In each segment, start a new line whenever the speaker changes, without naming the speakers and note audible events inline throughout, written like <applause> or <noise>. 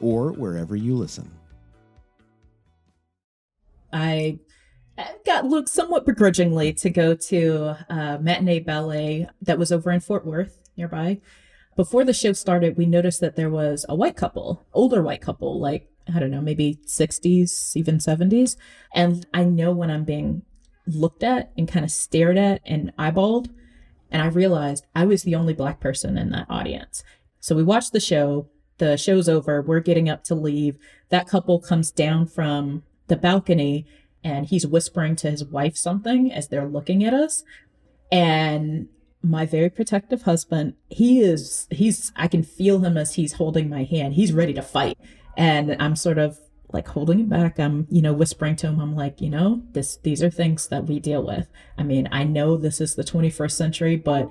or wherever you listen.
I got looked somewhat begrudgingly to go to a matinee ballet that was over in Fort Worth nearby. Before the show started, we noticed that there was a white couple, older white couple, like, I don't know, maybe 60s, even 70s. And I know when I'm being looked at and kind of stared at and eyeballed. And I realized I was the only black person in that audience. So we watched the show the show's over. We're getting up to leave. That couple comes down from the balcony and he's whispering to his wife something as they're looking at us. And my very protective husband, he is, he's, I can feel him as he's holding my hand. He's ready to fight. And I'm sort of like holding him back. I'm, you know, whispering to him, I'm like, you know, this, these are things that we deal with. I mean, I know this is the 21st century, but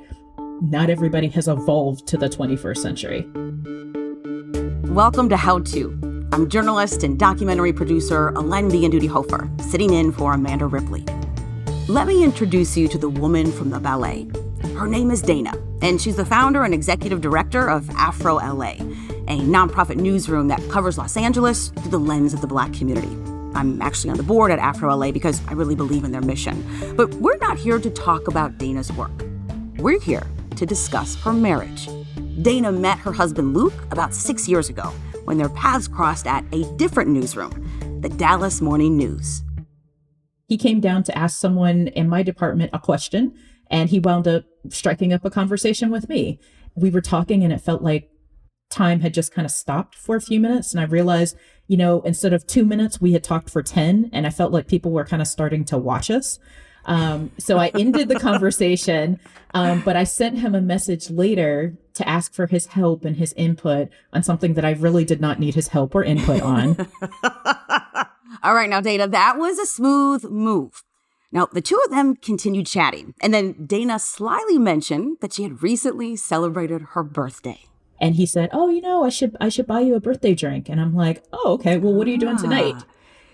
not everybody has evolved to the 21st century.
Welcome to How To. I'm journalist and documentary producer Alen Bianduti Hofer, sitting in for Amanda Ripley. Let me introduce you to the woman from the ballet. Her name is Dana, and she's the founder and executive director of Afro LA, a nonprofit newsroom that covers Los Angeles through the lens of the black community. I'm actually on the board at Afro LA because I really believe in their mission. But we're not here to talk about Dana's work. We're here to discuss her marriage. Dana met her husband Luke about six years ago when their paths crossed at a different newsroom, the Dallas Morning News.
He came down to ask someone in my department a question, and he wound up striking up a conversation with me. We were talking, and it felt like time had just kind of stopped for a few minutes. And I realized, you know, instead of two minutes, we had talked for 10, and I felt like people were kind of starting to watch us. Um, so I ended the conversation, um, but I sent him a message later to ask for his help and his input on something that I really did not need his help or input on. <laughs>
All right, now, Dana, that was a smooth move. Now, the two of them continued chatting, and then Dana slyly mentioned that she had recently celebrated her birthday.
And he said, "Oh, you know, I should I should buy you a birthday drink." And I'm like, "Oh, okay. Well, what are you doing tonight?"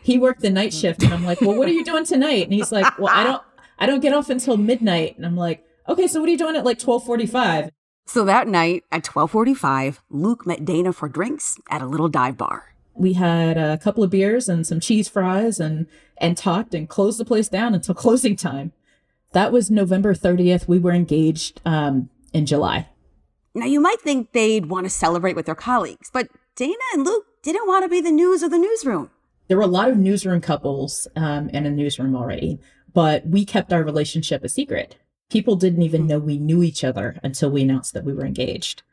He worked the night shift and I'm like, well, what are you doing tonight? And he's like, well, I don't, I don't get off until midnight. And I'm like, okay, so what are you doing at like 1245?
So that night at 1245, Luke met Dana for drinks at a little dive bar.
We had a couple of beers and some cheese fries and, and talked and closed the place down until <laughs> closing time. That was November 30th. We were engaged um, in July.
Now, you might think they'd want to celebrate with their colleagues, but Dana and Luke didn't want to be the news of the newsroom
there were a lot of newsroom couples um, in a newsroom already, but we kept our relationship a secret. People didn't even know we knew each other until we announced that we were engaged.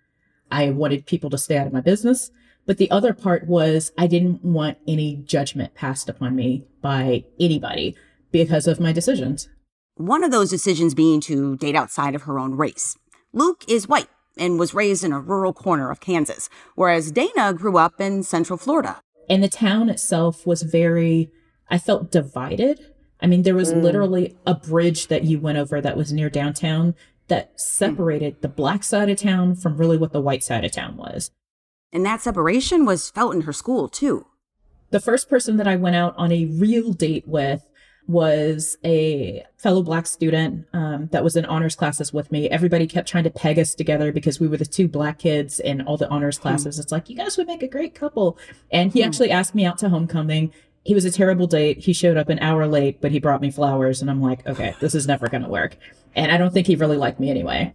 I wanted people to stay out of my business. But the other part was I didn't want any judgment passed upon me by anybody because of my decisions.
One of those decisions being to date outside of her own race. Luke is white and was raised in a rural corner of Kansas, whereas Dana grew up in central Florida.
And the town itself was very, I felt divided. I mean, there was mm. literally a bridge that you went over that was near downtown that separated mm. the black side of town from really what the white side of town was.
And that separation was felt in her school, too.
The first person that I went out on a real date with was a fellow black student um, that was in honors classes with me. Everybody kept trying to peg us together because we were the two black kids in all the honors hmm. classes. Hmm. It's like, you guys would make a great couple. And he hmm. actually asked me out to homecoming. He was a terrible date. He showed up an hour late, but he brought me flowers. And I'm like, okay, this is never going to work. And I don't think he really liked me anyway.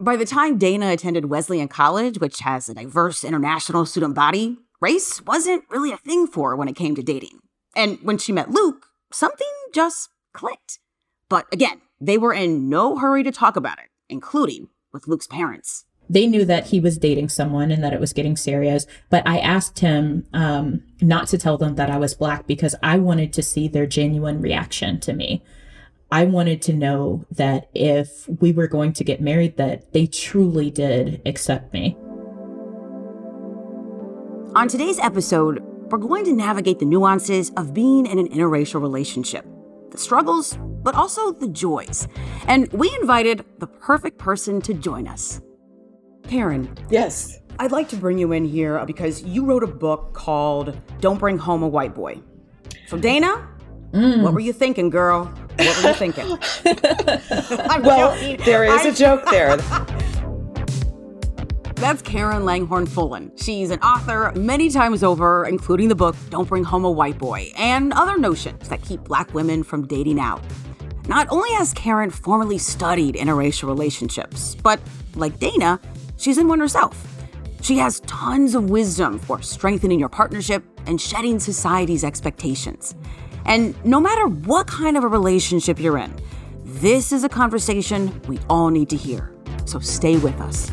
By the time Dana attended Wesleyan College, which has a diverse international student body, race wasn't really a thing for her when it came to dating. And when she met Luke, something just clicked. But again, they were in no hurry to talk about it, including with Luke's parents.
They knew that he was dating someone and that it was getting serious, but I asked him um, not to tell them that I was black because I wanted to see their genuine reaction to me. I wanted to know that if we were going to get married, that they truly did accept me.
On today's episode, we're going to navigate the nuances of being in an interracial relationship the struggles, but also the joys. And we invited the perfect person to join us. Karen.
Yes.
I'd like to bring you in here because you wrote a book called Don't Bring Home a White Boy. So, Dana, mm. what were you thinking, girl? What were you thinking? <laughs>
well, joking. there is a joke there. <laughs>
That's Karen Langhorne Folan. She's an author many times over, including the book Don't Bring Home a White Boy and other notions that keep black women from dating out. Not only has Karen formally studied interracial relationships, but like Dana, she's in one herself. She has tons of wisdom for strengthening your partnership and shedding society's expectations. And no matter what kind of a relationship you're in, this is a conversation we all need to hear. So stay with us.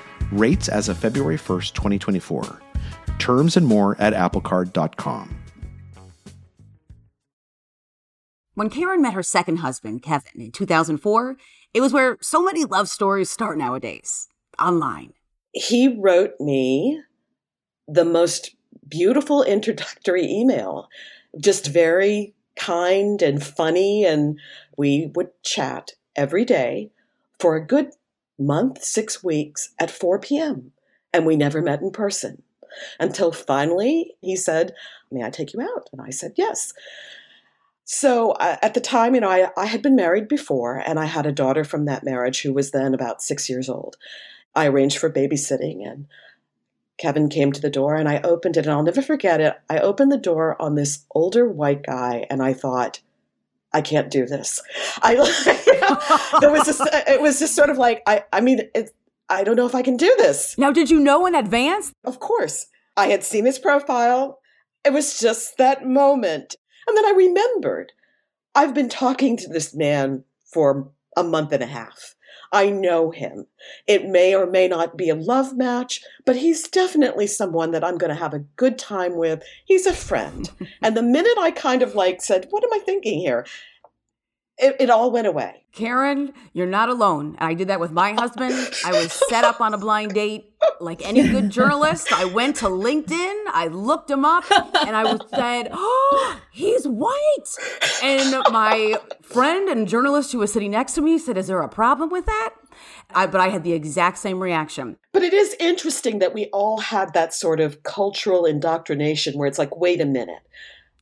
Rates as of February 1st, 2024. Terms and more at applecard.com.
When Karen met her second husband, Kevin, in 2004, it was where so many love stories start nowadays online
he wrote me the most beautiful introductory email, just very kind and funny. And we would chat every day for a good month, six weeks at 4 p.m. And we never met in person until finally he said, May I take you out? And I said, Yes. So uh, at the time, you know, I, I had been married before and I had a daughter from that marriage who was then about six years old. I arranged for babysitting and Kevin came to the door and I opened it and I'll never forget it. I opened the door on this older white guy and I thought, I can't do this. I <laughs> there was just it was just sort of like I I mean it, I don't know if I can do this.
Now, did you know in advance?
Of course. I had seen his profile. It was just that moment. And then I remembered I've been talking to this man for a month and a half. I know him. It may or may not be a love match, but he's definitely someone that I'm going to have a good time with. He's a friend. <laughs> and the minute I kind of like said, What am I thinking here? It, it, all went away.
Karen, you're not alone. I did that with my husband. I was set up on a blind date. Like any good journalist, I went to LinkedIn, I looked him up, and I said, Oh, he's white. And my friend and journalist who was sitting next to me said, Is there a problem with that? I, but I had the exact same reaction.
But it is interesting that we all had that sort of cultural indoctrination where it's like, wait a minute.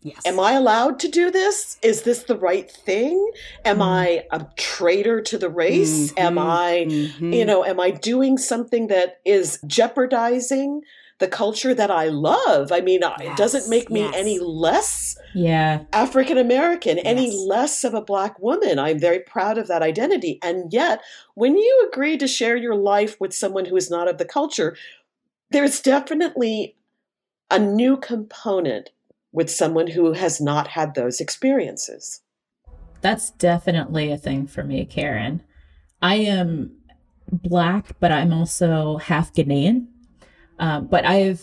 Yes. Am I allowed to do this? Is this the right thing? Am mm. I a traitor to the race? Mm-hmm. Am I, mm-hmm. you know, am I doing something that is jeopardizing the culture that I love? I mean, yes. it doesn't make me yes. any less
yeah.
African American, any less of a black woman. I'm very proud of that identity. And yet, when you agree to share your life with someone who is not of the culture, there's definitely a new component with someone who has not had those experiences?
That's definitely a thing for me, Karen. I am black, but I'm also half Ghanaian. Um, but I've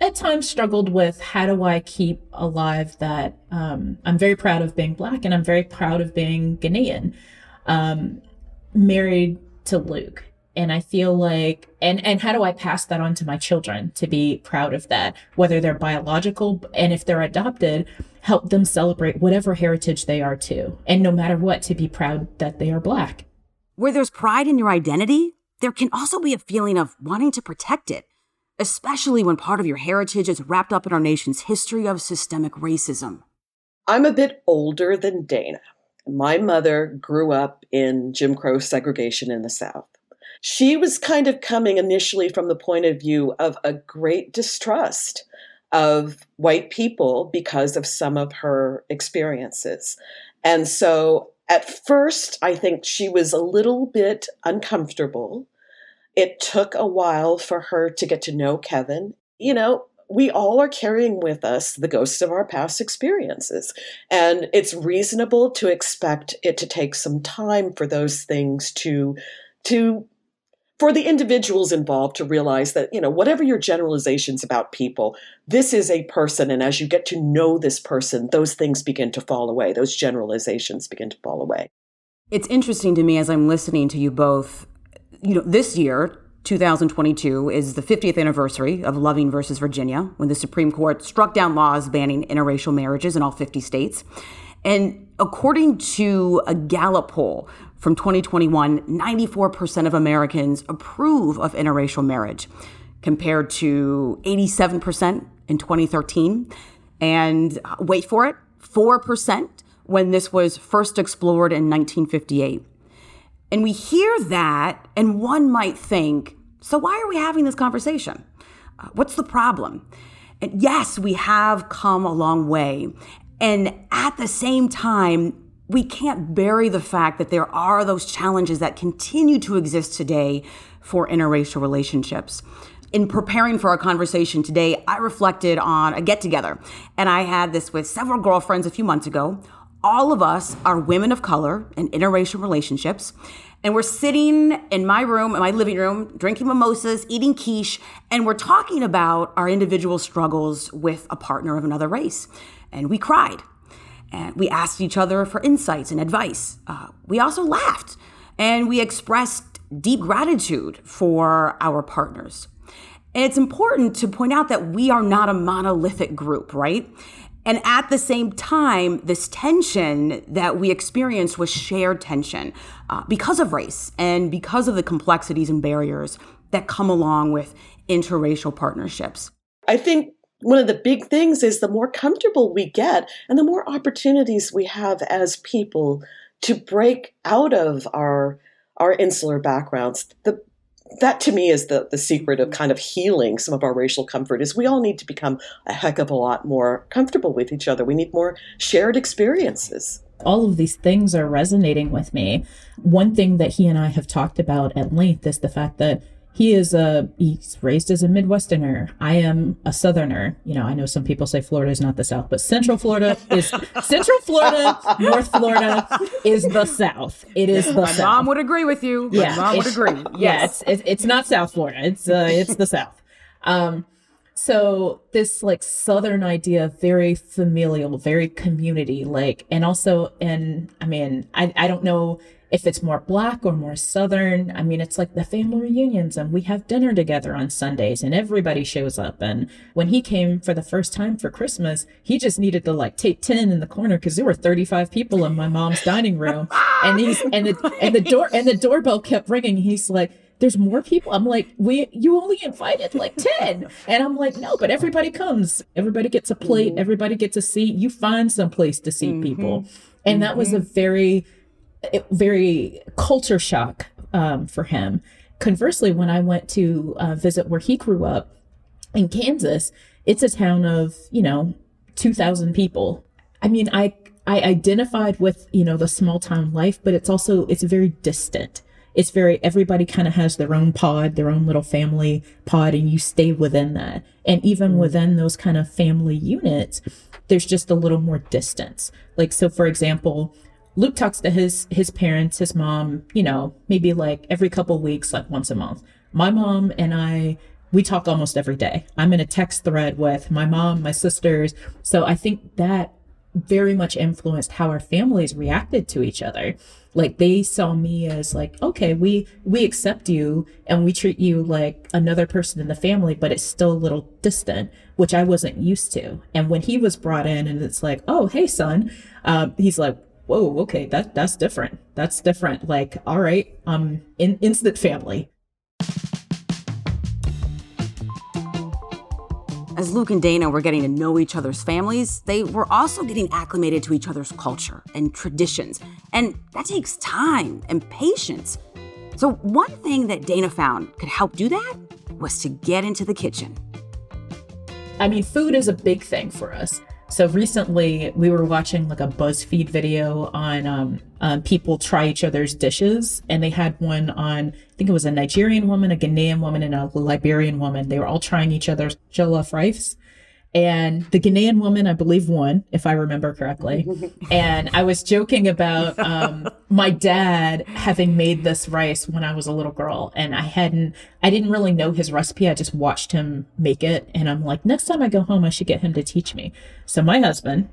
at times struggled with how do I keep alive that um, I'm very proud of being black and I'm very proud of being Ghanaian, um, married to Luke. And I feel like, and, and how do I pass that on to my children to be proud of that, whether they're biological and if they're adopted, help them celebrate whatever heritage they are too. And no matter what, to be proud that they are black.
Where there's pride in your identity, there can also be a feeling of wanting to protect it especially when part of your heritage is wrapped up in our nation's history of systemic racism.
I'm a bit older than Dana. My mother grew up in Jim Crow segregation in the South. She was kind of coming initially from the point of view of a great distrust of white people because of some of her experiences. And so at first, I think she was a little bit uncomfortable it took a while for her to get to know Kevin. You know, we all are carrying with us the ghosts of our past experiences. And it's reasonable to expect it to take some time for those things to, to, for the individuals involved to realize that, you know, whatever your generalizations about people, this is a person. And as you get to know this person, those things begin to fall away. Those generalizations begin to fall away.
It's interesting to me as I'm listening to you both you know, this year, 2022 is the 50th anniversary of Loving versus Virginia, when the Supreme Court struck down laws banning interracial marriages in all 50 states. And according to a Gallup poll from 2021, 94% of Americans approve of interracial marriage, compared to 87% in 2013. And uh, wait for it, 4% when this was first explored in 1958. And we hear that, and one might think, so why are we having this conversation? Uh, what's the problem? And yes, we have come a long way. And at the same time, we can't bury the fact that there are those challenges that continue to exist today for interracial relationships. In preparing for our conversation today, I reflected on a get together, and I had this with several girlfriends a few months ago. All of us are women of color in interracial relationships. And we're sitting in my room, in my living room, drinking mimosas, eating quiche, and we're talking about our individual struggles with a partner of another race. And we cried. And we asked each other for insights and advice. Uh, we also laughed. And we expressed deep gratitude for our partners. And it's important to point out that we are not a monolithic group, right? And at the same time, this tension that we experienced was shared tension uh, because of race and because of the complexities and barriers that come along with interracial partnerships.
I think one of the big things is the more comfortable we get and the more opportunities we have as people to break out of our our insular backgrounds. The that to me is the, the secret of kind of healing some of our racial comfort is we all need to become a heck of a lot more comfortable with each other. We need more shared experiences.
All of these things are resonating with me. One thing that he and i have talked about at length is the fact that he is a he's raised as a midwesterner i am a southerner you know i know some people say florida is not the south but central florida is <laughs> central florida north florida is the south it is the
My
south
mom would agree with you. My
yeah
mom would agree.
yeah
Yes.
it's, it's it's not south florida it's uh it's the south um so this like southern idea very familial very community like and also and i mean i i don't know if it's more black or more southern i mean it's like the family reunions and we have dinner together on sundays and everybody shows up and when he came for the first time for christmas he just needed to like take 10 in the corner because there were 35 people in my mom's dining room and he's and the and the door and the doorbell kept ringing he's like there's more people. I'm like, we you only invited like 10. And I'm like, no, but everybody comes. Everybody gets a plate, mm-hmm. everybody gets a seat. You find some place to see people. Mm-hmm. And that was a mm-hmm. very it- very culture shock um, for him. Conversely, when I went to uh, visit where he grew up in Kansas, it's a town of, you know, 2,000 people. I mean, I I identified with, you know, the small town life, but it's also it's very distant. It's very everybody kind of has their own pod, their own little family pod and you stay within that. And even within those kind of family units, there's just a little more distance. Like, so for example, Luke talks to his his parents, his mom, you know, maybe like every couple weeks, like once a month. My mom and I we talk almost every day. I'm in a text thread with my mom, my sisters. So I think that very much influenced how our families reacted to each other. Like they saw me as like, okay, we we accept you and we treat you like another person in the family, but it's still a little distant, which I wasn't used to. And when he was brought in, and it's like, oh, hey, son, um, he's like, whoa, okay, that that's different. That's different. Like, all right, um, in instant family.
As Luke and Dana were getting to know each other's families, they were also getting acclimated to each other's culture and traditions. And that takes time and patience. So, one thing that Dana found could help do that was to get into the kitchen.
I mean, food is a big thing for us. So recently, we were watching like a BuzzFeed video on um, um, people try each other's dishes, and they had one on I think it was a Nigerian woman, a Ghanaian woman, and a Liberian woman. They were all trying each other's jollof rice, and the Ghanaian woman, I believe, won, if I remember correctly. <laughs> and I was joking about um, my dad having made this rice when I was a little girl, and I hadn't, I didn't really know his recipe. I just watched him make it, and I'm like, next time I go home, I should get him to teach me. So my husband,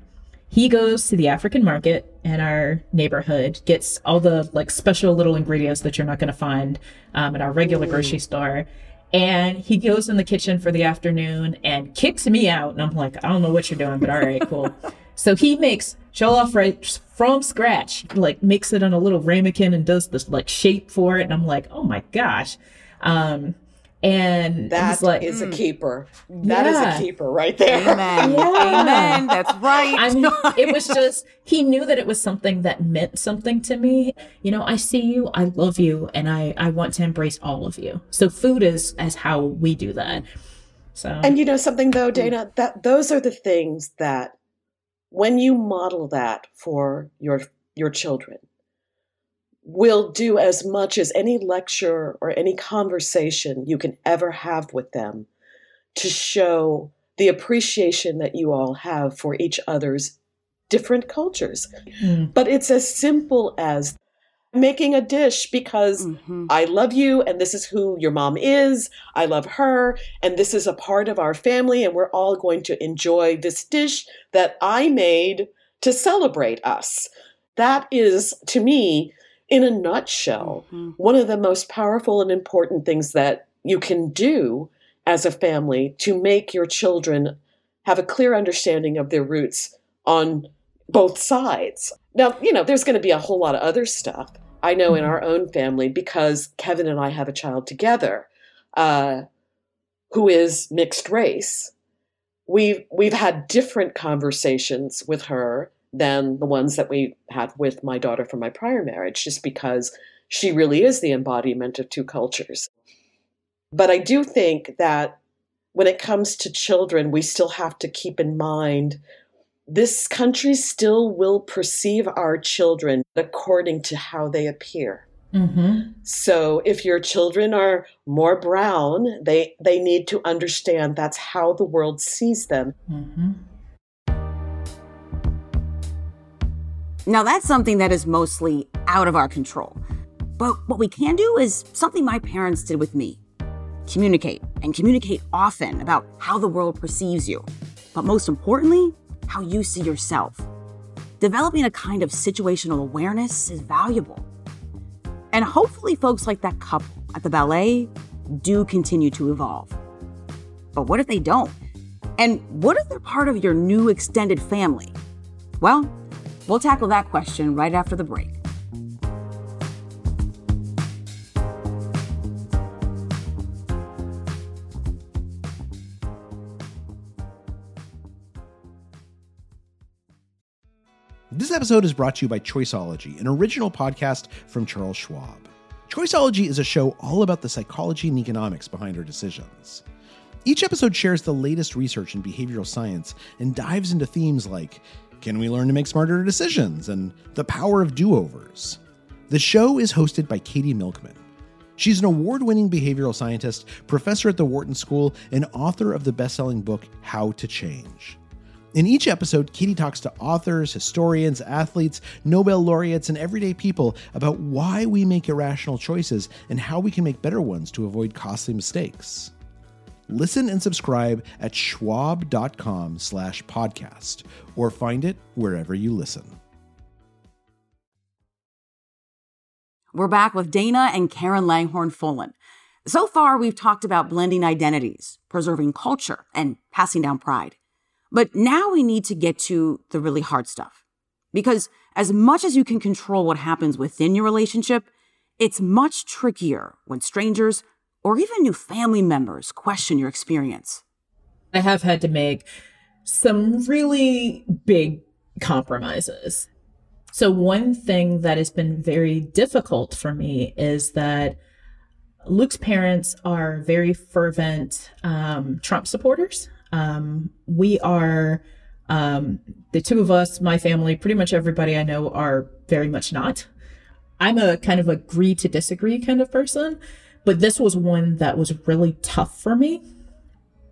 he goes to the African market in our neighborhood, gets all the like special little ingredients that you're not going to find um, at our regular grocery store and he goes in the kitchen for the afternoon and kicks me out. And I'm like, I don't know what you're doing, but all right, cool. <laughs> so he makes jollof rice from scratch, like makes it on a little ramekin and does this like shape for it. And I'm like, oh my gosh. Um, and
that
like,
is mm. a keeper. That yeah. is a keeper right there.
Amen. <laughs> Yeah. Amen. That's right.
I mean, it was <laughs> just he knew that it was something that meant something to me. You know, I see you, I love you, and I I want to embrace all of you. So food is as how we do that. So
And you know something though, Dana, that those are the things that when you model that for your your children, will do as much as any lecture or any conversation you can ever have with them to show the appreciation that you all have for each other's different cultures. Mm. But it's as simple as making a dish because mm-hmm. I love you and this is who your mom is. I love her and this is a part of our family and we're all going to enjoy this dish that I made to celebrate us. That is, to me, in a nutshell, mm-hmm. one of the most powerful and important things that you can do as a family to make your children have a clear understanding of their roots on both sides. Now, you know, there's going to be a whole lot of other stuff. I know mm-hmm. in our own family because Kevin and I have a child together uh, who is mixed race. We've we've had different conversations with her than the ones that we had with my daughter from my prior marriage, just because she really is the embodiment of two cultures. But I do think that when it comes to children, we still have to keep in mind this country still will perceive our children according to how they appear. Mm-hmm. So if your children are more brown, they they need to understand that's how the world sees them. Mm-hmm.
Now, that's something that is mostly out of our control. But what we can do is something my parents did with me communicate, and communicate often about how the world perceives you. But most importantly, how you see yourself. Developing a kind of situational awareness is valuable. And hopefully, folks like that couple at the ballet do continue to evolve. But what if they don't? And what if they're part of your new extended family? Well, We'll tackle that question right after the break.
This episode is brought to you by Choiceology, an original podcast from Charles Schwab. Choiceology is a show all about the psychology and economics behind our decisions. Each episode shares the latest research in behavioral science and dives into themes like can we learn to make smarter decisions? And the power of do overs. The show is hosted by Katie Milkman. She's an award winning behavioral scientist, professor at the Wharton School, and author of the best selling book, How to Change. In each episode, Katie talks to authors, historians, athletes, Nobel laureates, and everyday people about why we make irrational choices and how we can make better ones to avoid costly mistakes. Listen and subscribe at schwab.com slash podcast or find it wherever you listen.
We're back with Dana and Karen Langhorne Folan. So far, we've talked about blending identities, preserving culture, and passing down pride. But now we need to get to the really hard stuff. Because as much as you can control what happens within your relationship, it's much trickier when strangers or even new family members question your experience.
I have had to make some really big compromises. So, one thing that has been very difficult for me is that Luke's parents are very fervent um, Trump supporters. Um, we are um, the two of us, my family, pretty much everybody I know are very much not. I'm a kind of agree to disagree kind of person, but this was one that was really tough for me.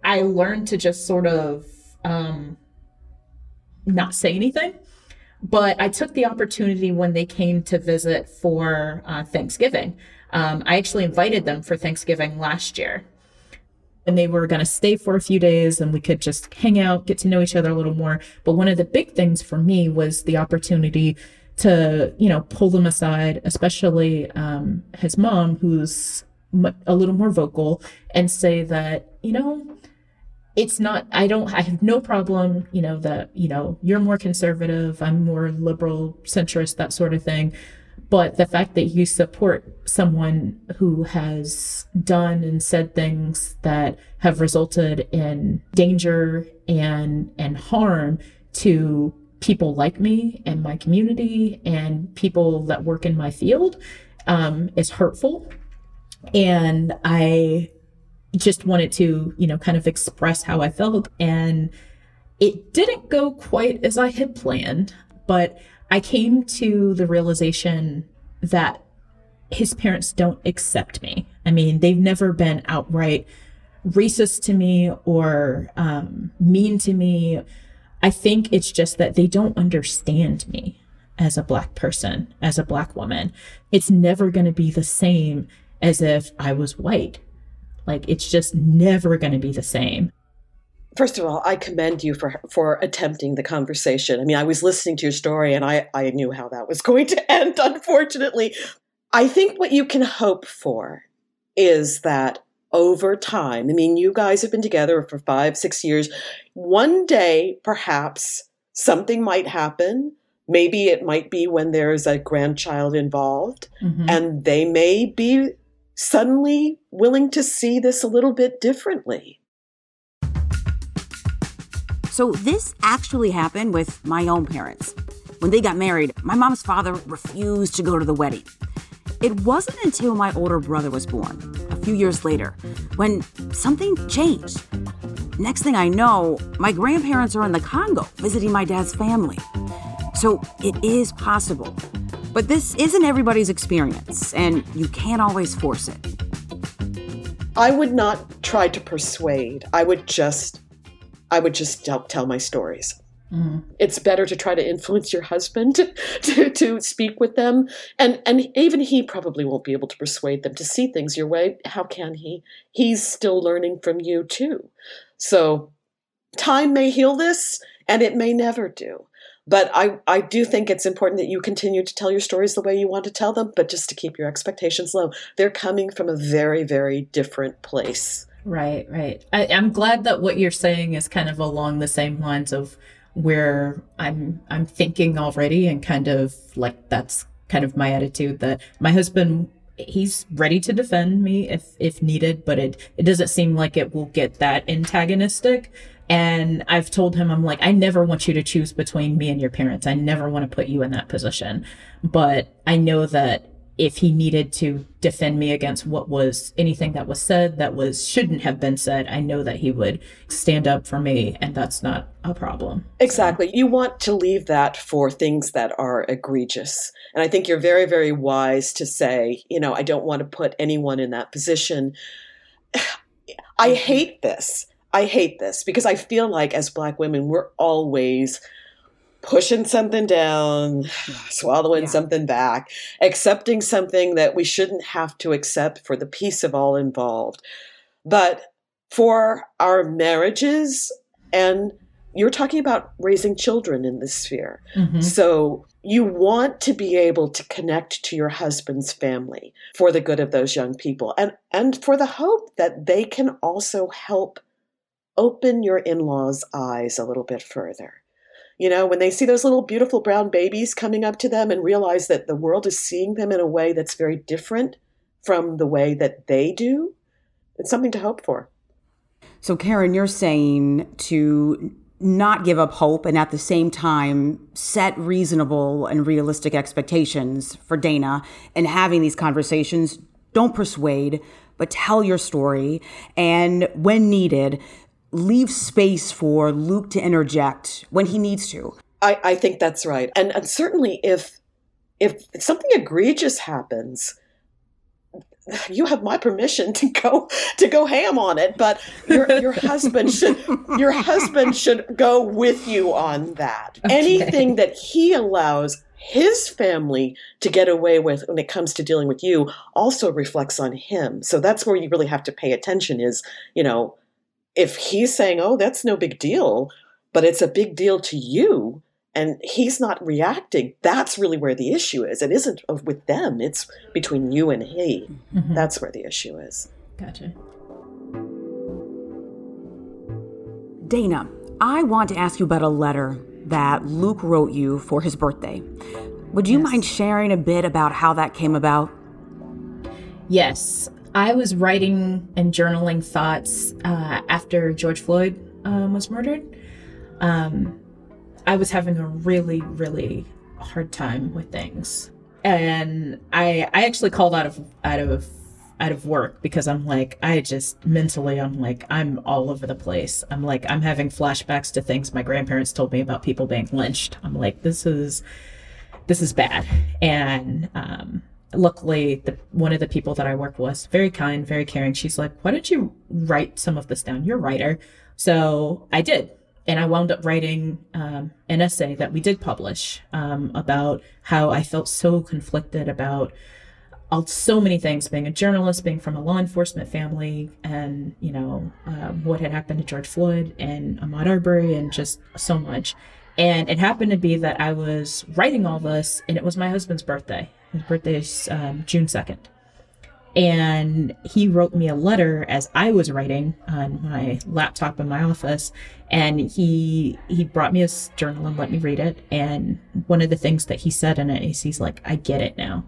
I learned to just sort of um, not say anything, but I took the opportunity when they came to visit for uh, Thanksgiving. Um, I actually invited them for Thanksgiving last year and they were going to stay for a few days and we could just hang out, get to know each other a little more. But one of the big things for me was the opportunity to, you know, pull them aside, especially um, his mom, who's a little more vocal, and say that, you know, it's not, I don't, I have no problem, you know, that, you know, you're more conservative, I'm more liberal, centrist, that sort of thing. But the fact that you support someone who has done and said things that have resulted in danger and and harm to people like me and my community and people that work in my field um, is hurtful. And I just wanted to, you know, kind of express how I felt. And it didn't go quite as I had planned, but I came to the realization that his parents don't accept me. I mean, they've never been outright racist to me or um, mean to me. I think it's just that they don't understand me as a black person, as a black woman. It's never going to be the same as if I was white. Like, it's just never going to be the same.
First of all, I commend you for for attempting the conversation. I mean, I was listening to your story and I, I knew how that was <laughs> going to end, unfortunately. I think what you can hope for is that over time, I mean, you guys have been together for five, six years. One day, perhaps something might happen. Maybe it might be when there's a grandchild involved, mm-hmm. and they may be suddenly willing to see this a little bit differently.
So, this actually happened with my own parents. When they got married, my mom's father refused to go to the wedding. It wasn't until my older brother was born, a few years later, when something changed. Next thing I know, my grandparents are in the Congo visiting my dad's family. So it is possible. But this isn't everybody's experience, and you can't always force it.
I would not try to persuade. I would just I would just tell, tell my stories. Mm. It's better to try to influence your husband <laughs> to, to speak with them. And, and even he probably won't be able to persuade them to see things your way. How can he? He's still learning from you too. So time may heal this and it may never do. But I, I do think it's important that you continue to tell your stories the way you want to tell them, but just to keep your expectations low. They're coming from a very, very different place.
Right, right. I, I'm glad that what you're saying is kind of along the same lines of where I'm I'm thinking already and kind of like that's kind of my attitude that my husband he's ready to defend me if if needed, but it it doesn't seem like it will get that antagonistic. And I've told him, I'm like, I never want you to choose between me and your parents. I never want to put you in that position. But I know that if he needed to defend me against what was anything that was said that was shouldn't have been said, I know that he would stand up for me and that's not a problem.
Exactly. So. You want to leave that for things that are egregious. And I think you're very very wise to say, you know, I don't want to put anyone in that position. <sighs> I hate this. I hate this because I feel like as Black women, we're always pushing something down, <sighs> swallowing yeah. something back, accepting something that we shouldn't have to accept for the peace of all involved. But for our marriages, and you're talking about raising children in this sphere. Mm-hmm. So you want to be able to connect to your husband's family for the good of those young people and, and for the hope that they can also help open your in law's eyes a little bit further. You know, when they see those little beautiful brown babies coming up to them and realize that the world is seeing them in a way that's very different from the way that they do, it's something to hope for.
So, Karen, you're saying to not give up hope and at the same time set reasonable and realistic expectations for Dana and having these conversations. Don't persuade, but tell your story. And when needed, leave space for Luke to interject when he needs to.
I, I think that's right. And, and certainly if if something egregious happens, you have my permission to go to go ham on it but your your <laughs> husband should your husband should go with you on that okay. anything that he allows his family to get away with when it comes to dealing with you also reflects on him so that's where you really have to pay attention is you know if he's saying, oh, that's no big deal, but it's a big deal to you, and he's not reacting, that's really where the issue is. It isn't with them, it's between you and he. Mm-hmm. That's where the issue is.
Gotcha.
Dana, I want to ask you about a letter that Luke wrote you for his birthday. Would you yes. mind sharing a bit about how that came about?
Yes. I was writing and journaling thoughts uh, after George Floyd um, was murdered. Um, I was having a really, really hard time with things, and I I actually called out of out of out of work because I'm like I just mentally I'm like I'm all over the place. I'm like I'm having flashbacks to things my grandparents told me about people being lynched. I'm like this is this is bad, and um, luckily the one of the people that I work with, was very kind, very caring. She's like, "Why don't you write some of this down? You're a writer." So I did, and I wound up writing um, an essay that we did publish um, about how I felt so conflicted about all, so many things being a journalist being from a law enforcement family and you know um, what had happened to george floyd and ahmaud arbery and just so much and it happened to be that i was writing all this and it was my husband's birthday his birthday is um, June 2nd. And he wrote me a letter as I was writing on my laptop in my office. And he he brought me his journal and let me read it. And one of the things that he said in it is he's like, I get it now.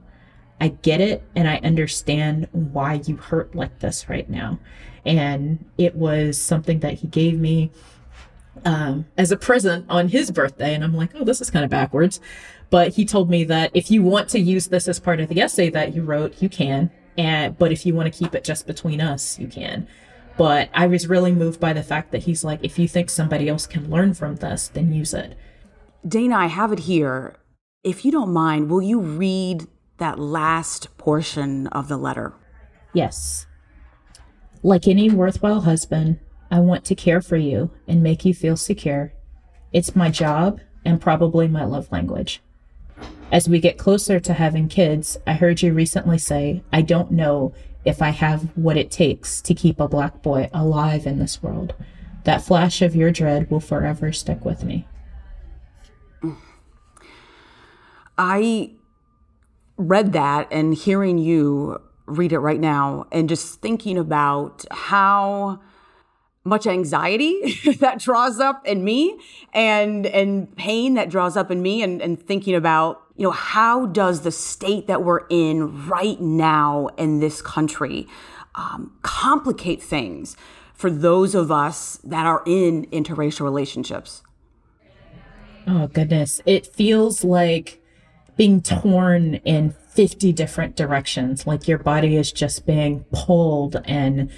I get it and I understand why you hurt like this right now. And it was something that he gave me um, as a present on his birthday. And I'm like, oh, this is kind of backwards. But he told me that if you want to use this as part of the essay that you wrote, you can. And, but if you want to keep it just between us, you can. But I was really moved by the fact that he's like, if you think somebody else can learn from this, then use it.
Dana, I have it here. If you don't mind, will you read that last portion of the letter?
Yes. Like any worthwhile husband, I want to care for you and make you feel secure. It's my job and probably my love language. As we get closer to having kids, I heard you recently say, I don't know if I have what it takes to keep a black boy alive in this world. That flash of your dread will forever stick with me.
I read that and hearing you read it right now and just thinking about how much anxiety <laughs> that draws up in me and and pain that draws up in me and, and thinking about you know how does the state that we're in right now in this country um, complicate things for those of us that are in interracial relationships?
Oh goodness. It feels like being torn in 50 different directions like your body is just being pulled and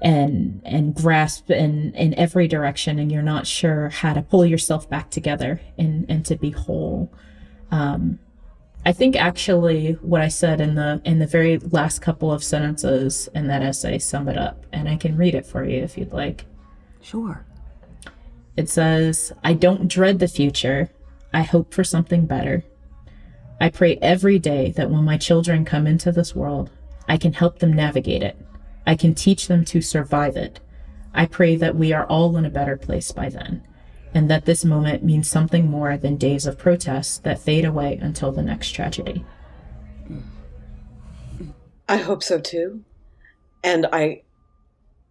and and grasp in in every direction and you're not sure how to pull yourself back together and and to be whole um i think actually what i said in the in the very last couple of sentences in that essay sum it up and i can read it for you if you'd like
Sure.
It says, I don't dread the future. I hope for something better. I pray every day that when my children come into this world, I can help them navigate it. I can teach them to survive it. I pray that we are all in a better place by then, and that this moment means something more than days of protests that fade away until the next tragedy.
I hope so too. And I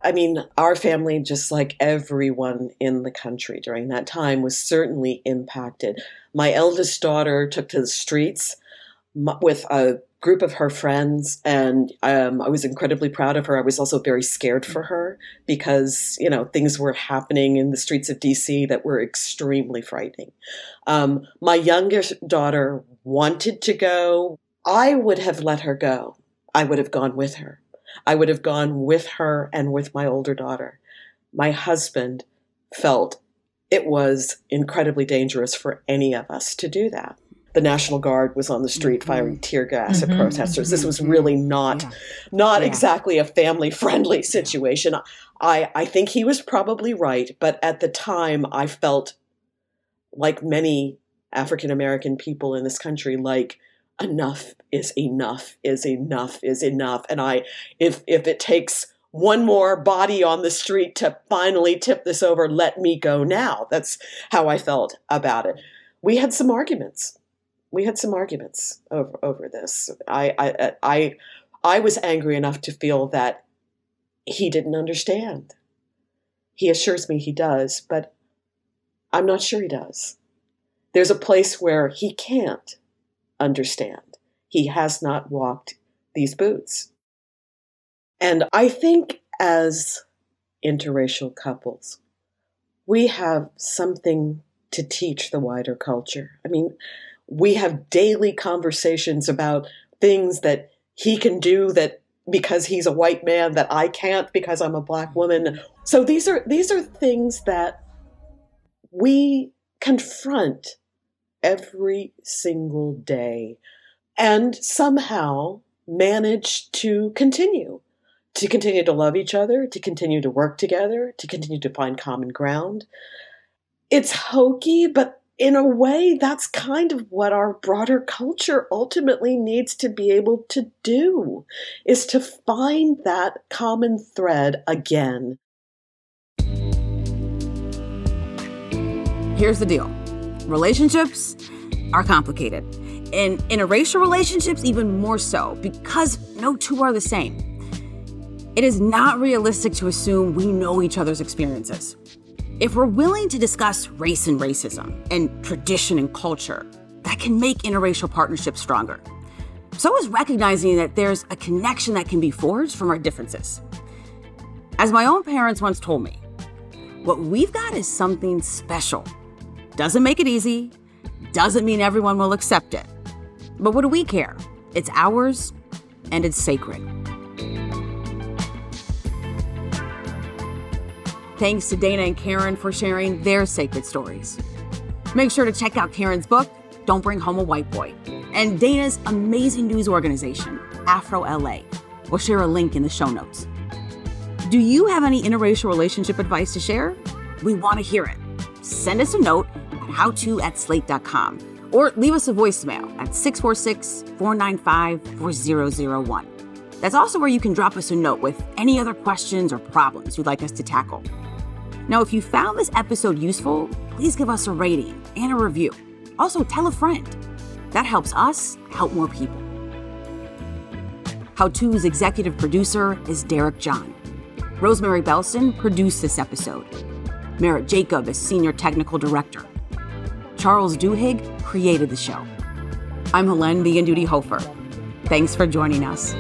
I mean, our family, just like everyone in the country during that time, was certainly impacted. My eldest daughter took to the streets with a group of her friends, and um, I was incredibly proud of her. I was also very scared for her because, you know, things were happening in the streets of DC that were extremely frightening. Um, my youngest daughter wanted to go. I would have let her go. I would have gone with her I would have gone with her and with my older daughter. My husband felt it was incredibly dangerous for any of us to do that. The National Guard was on the street mm-hmm. firing tear gas mm-hmm, at protesters. Mm-hmm, this was really not yeah. not yeah. exactly a family friendly situation. I, I think he was probably right, but at the time I felt like many African American people in this country, like enough is enough is enough is enough and i if if it takes one more body on the street to finally tip this over let me go now that's how i felt about it we had some arguments we had some arguments over over this i i i i was angry enough to feel that he didn't understand he assures me he does but i'm not sure he does there's a place where he can't understand. He has not walked these boots. And I think as interracial couples, we have something to teach the wider culture. I mean, we have daily conversations about things that he can do that because he's a white man that I can't because I'm a black woman. So these are these are things that we confront every single day and somehow manage to continue to continue to love each other, to continue to work together, to continue to find common ground. It's hokey, but in a way, that's kind of what our broader culture ultimately needs to be able to do, is to find that common thread again.
Here's the deal relationships are complicated. And interracial relationships, even more so, because no two are the same. It is not realistic to assume we know each other's experiences. If we're willing to discuss race and racism and tradition and culture, that can make interracial partnerships stronger. So is recognizing that there's a connection that can be forged from our differences. As my own parents once told me, what we've got is something special doesn't make it easy, doesn't mean everyone will accept it. But what do we care? It's ours and it's sacred. Thanks to Dana and Karen for sharing their sacred stories. Make sure to check out Karen's book, Don't Bring Home a White Boy, and Dana's amazing news organization, Afro LA. We'll share a link in the show notes. Do you have any interracial relationship advice to share? We want to hear it. Send us a note at howto at slate.com or leave us a voicemail at 646 495 4001. That's also where you can drop us a note with any other questions or problems you'd like us to tackle. Now, if you found this episode useful, please give us a rating and a review. Also, tell a friend. That helps us help more people. How To's executive producer is Derek John. Rosemary Belson produced this episode. Merritt Jacob is senior technical director. Charles Duhigg created the show. I'm Helene Vegan Duty Hofer. Thanks for joining us.